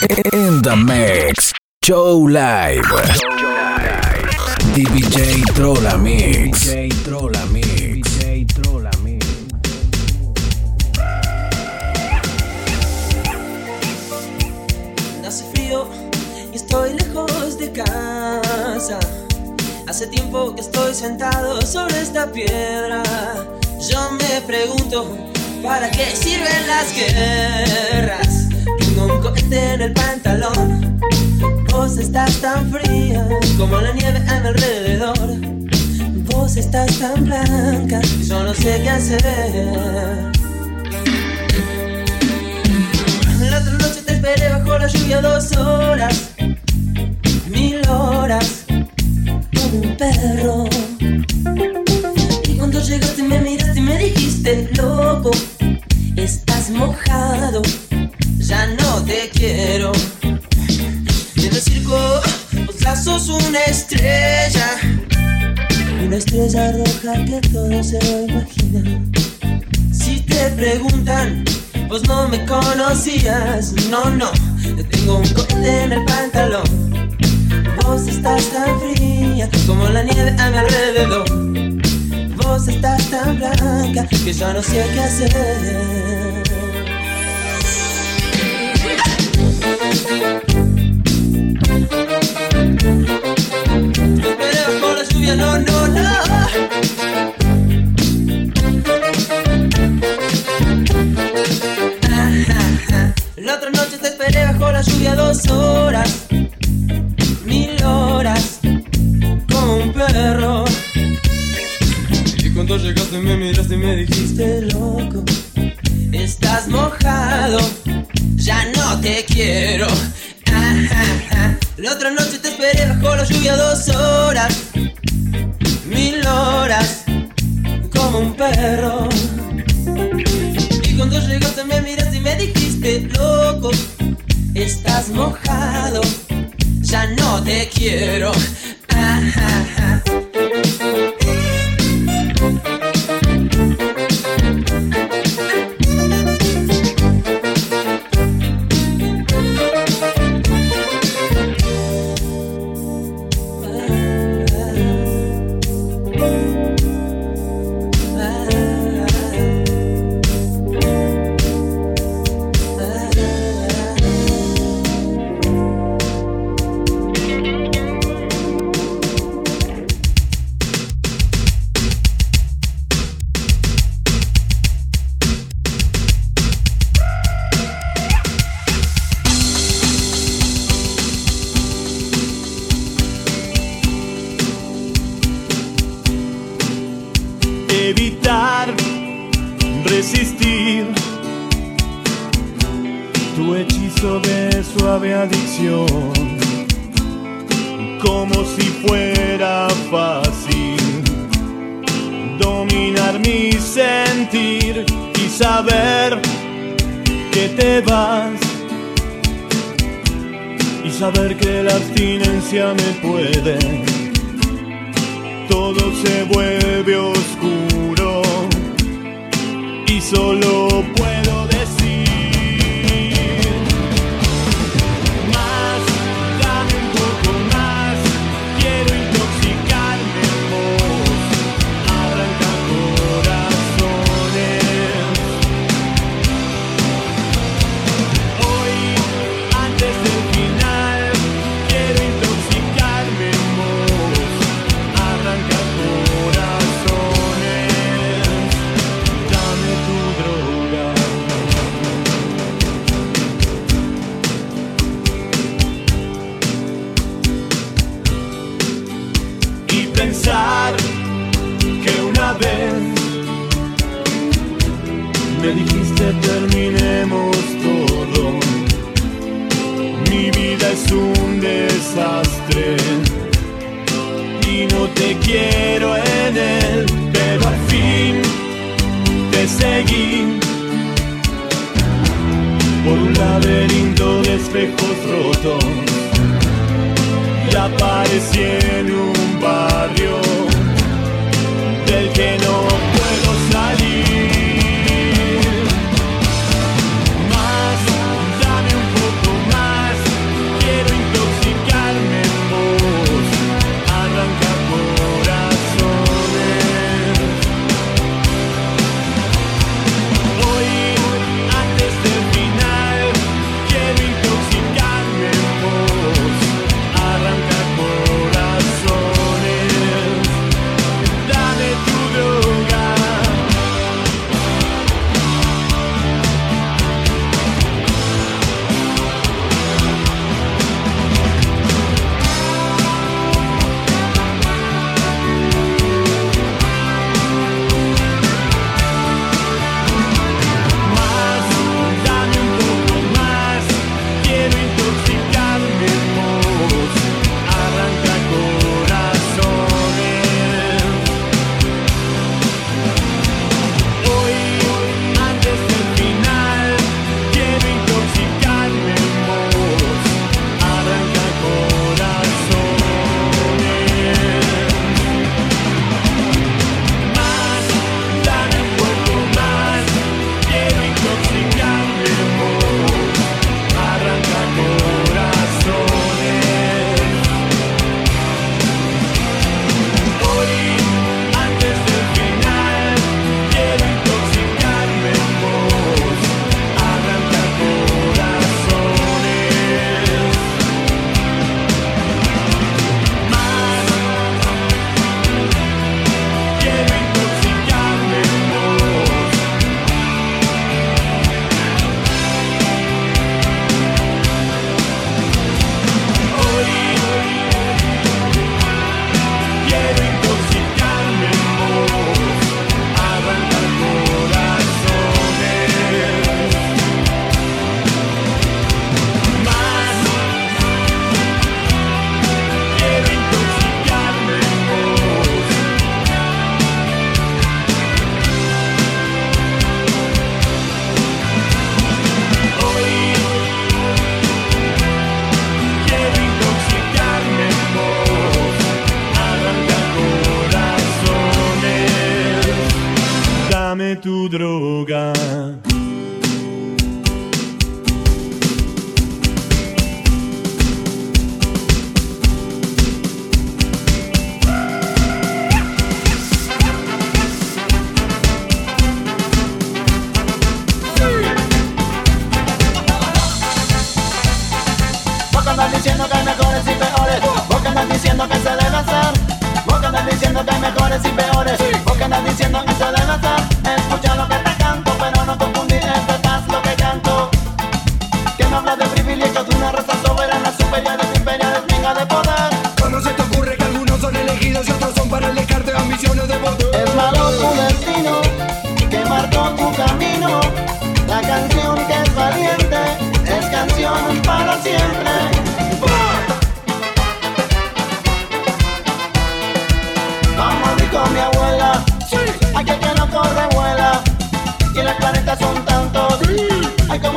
In the mix. Show live. DJ Trolla Mix. DJ Trolla Mix. DJ Trolla Mix. Hace frío y estoy lejos de casa. Hace tiempo que estoy sentado sobre esta piedra. Yo me pregunto, ¿para qué sirven las guerras? Tengo un cohete en el pantalón. Vos estás tan fría como la nieve a mi alrededor. Vos estás tan blanca y yo sé qué hacer. La otra noche te esperé bajo la lluvia dos horas, mil horas, como un perro. Y cuando llegaste me miraste y me dijiste, loco, estás mojado, ya no te quiero. En el circo, vos ya sos una estrella, una estrella roja que todo se lo imagina. Si te preguntan, vos no me conocías, no, no, tengo un cohete en el pantalón. Vos estás tan fría como la nieve a mi alrededor. Vos estás tan blanca que yo no sé qué hacer. Llegaste me miraste y me dijiste, loco, estás mojado, ya no te quiero. La otra noche te esperé bajo la lluvia dos horas, mil horas, como un perro. Y cuando llegaste me miraste y me dijiste, loco, estás mojado, ya no te quiero.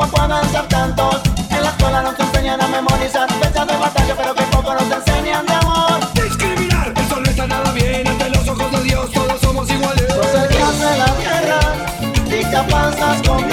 ¿Cómo pueden ser tantos? En la escuela nos enseñan a memorizar fechas de batalla, pero que poco nos enseñan de amor. Discriminar, eso no está nada bien. Ante los ojos de Dios, todos somos iguales. Los de la tierra y te conmigo.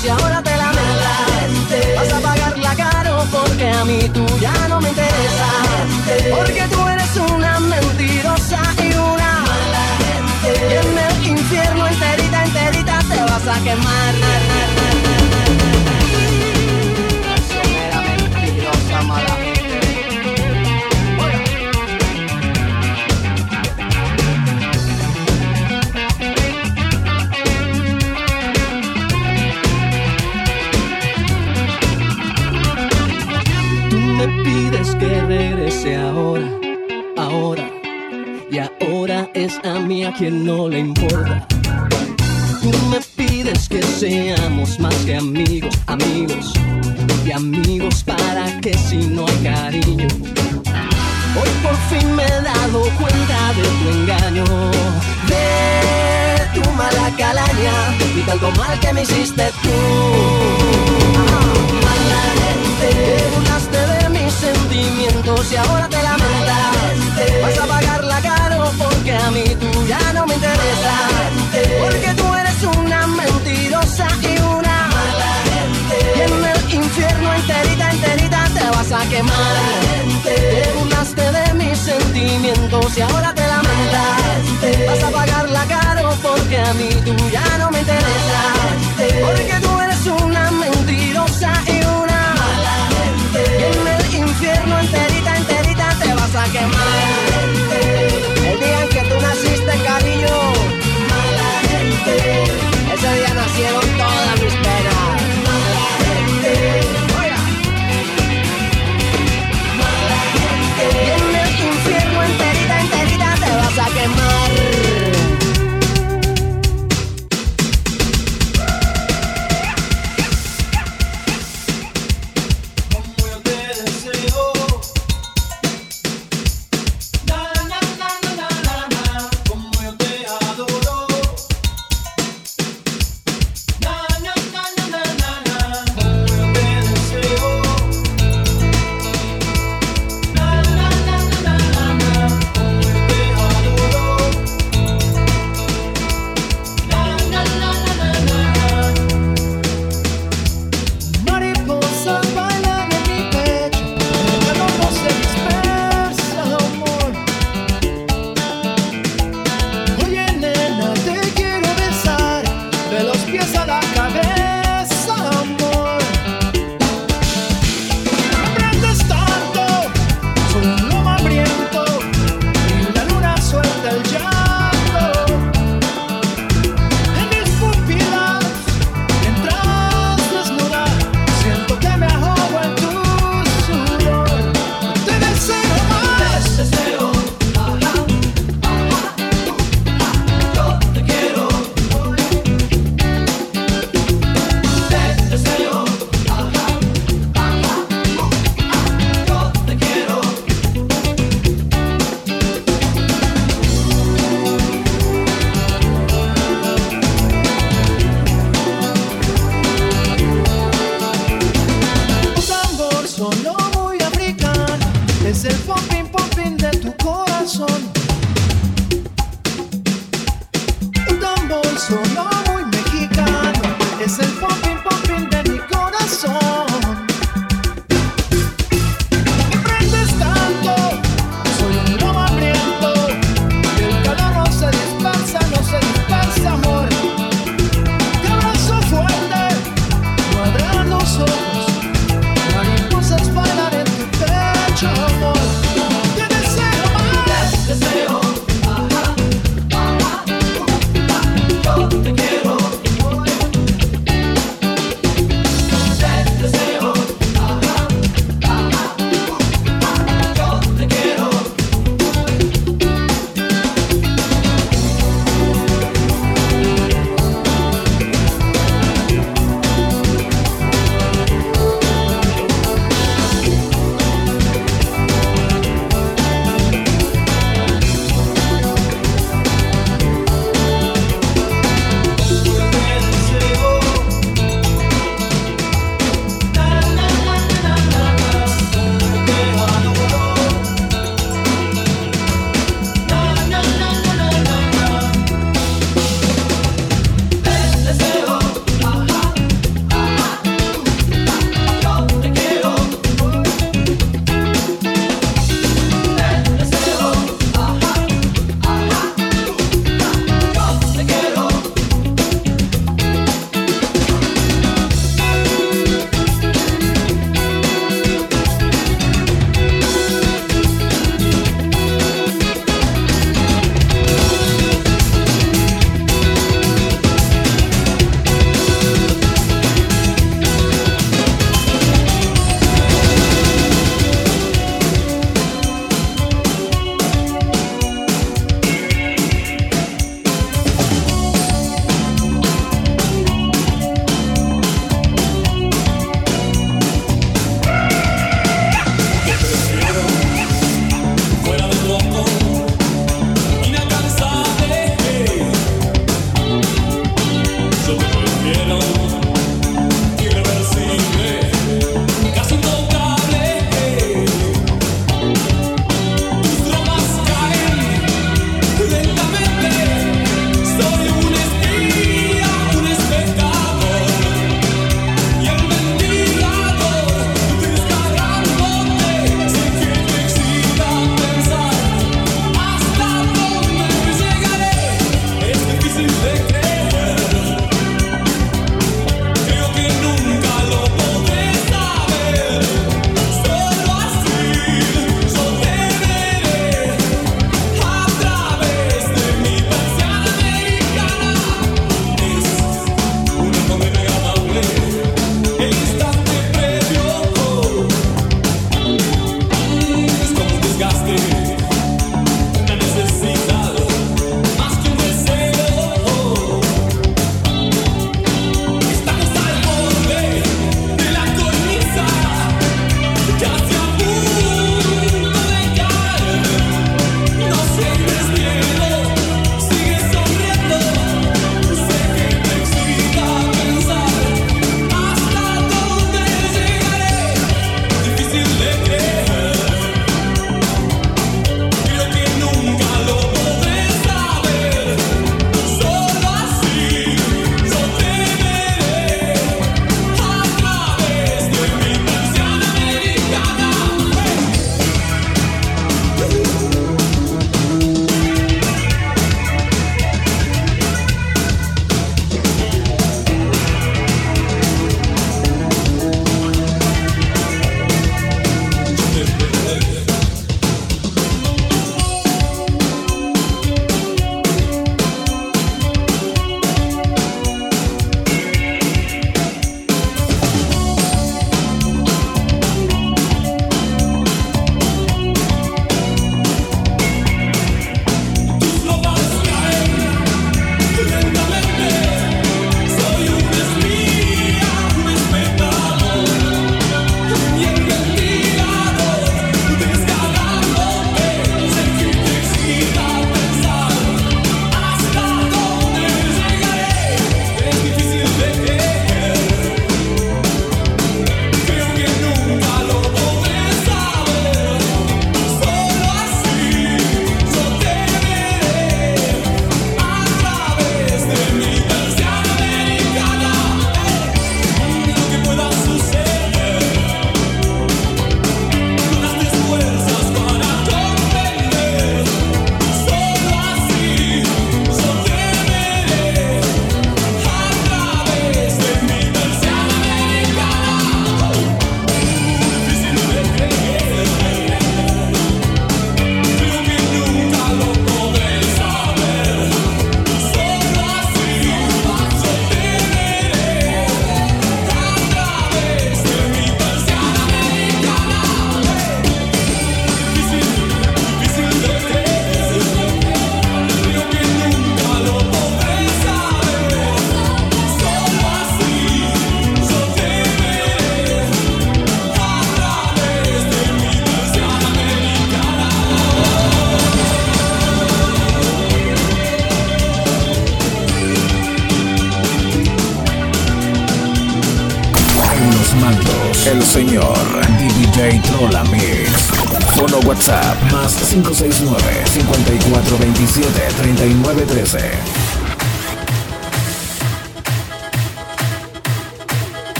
si ahora te la metes. Vas a pagarla caro porque a mí tú ya no me interesa. Porque tú eres una mentirosa y una mala gente. Y en el infierno enterita, enterita te vas a quemar. Es a mí a quien no le importa. Tú me pides que seamos más que amigos, amigos y amigos para que si no hay cariño. Hoy por fin me he dado cuenta de tu engaño, de tu mala calaña y tanto mal que me hiciste tú. Mala gente, te burlaste de mis sentimientos y ahora te lamentas. Vas a pagarla caro porque a mí tú ya no me interesa. Porque tú eres una mentirosa y una mala gente. Y en el infierno enterita, enterita te vas a quemar. Te burlaste de mis sentimientos y ahora te lamentas. Vas a pagarla caro porque a mí tú ya no me interesa. Porque tú eres una mentirosa y una mala gente. Y en el infierno enterita, enterita te vas a quemar. quiero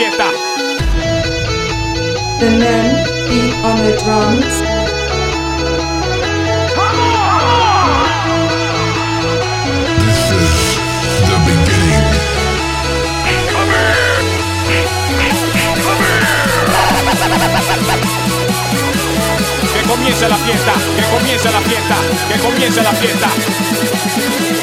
fiesta. The men beat on the drums. Que comience la fiesta. Que comience la fiesta. Que comience la fiesta.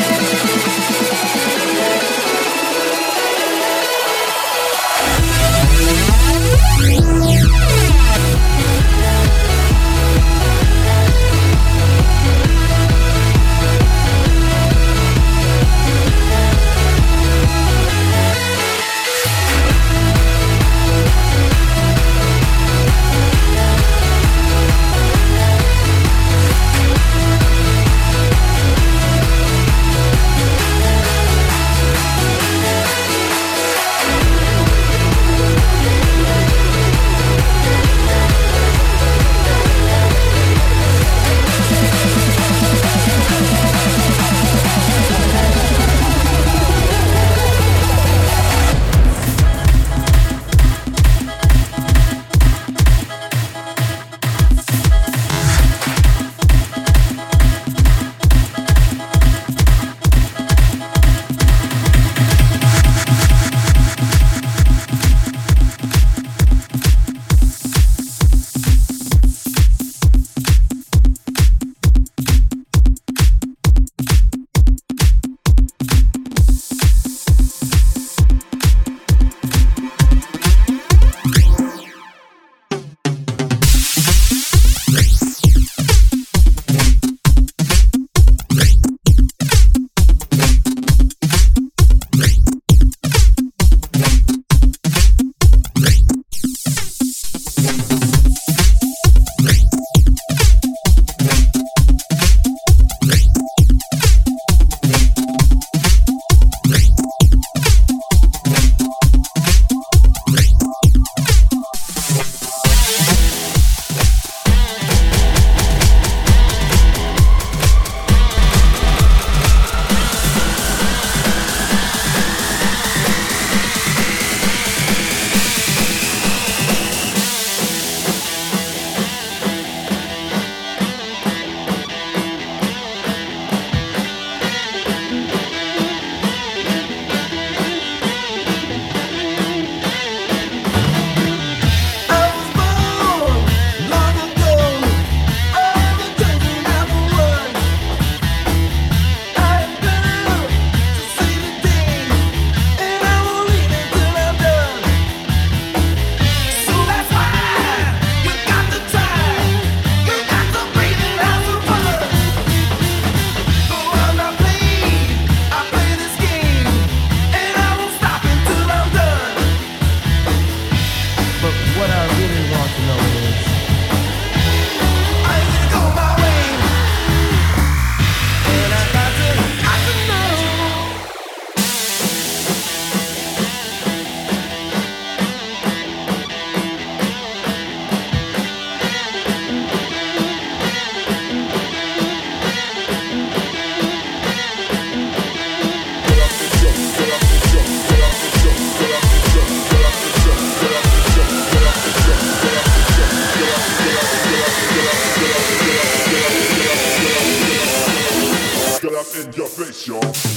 y'all.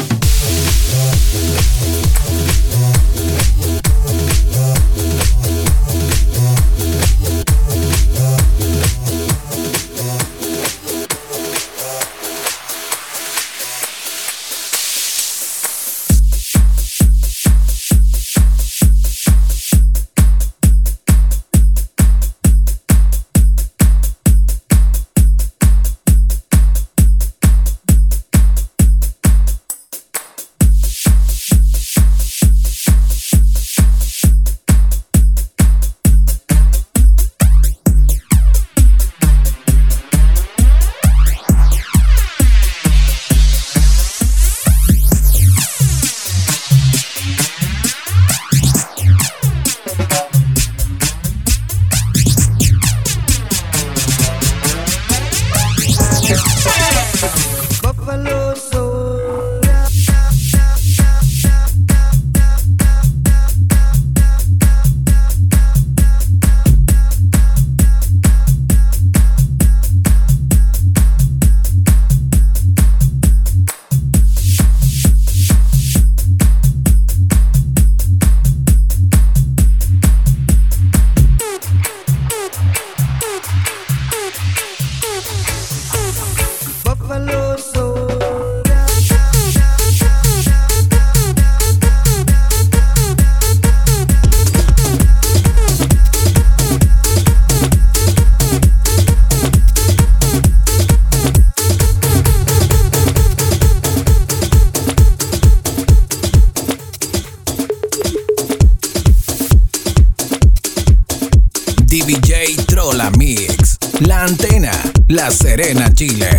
Serena, Chile.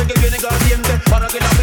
Fonquete que viene caliente. Para que la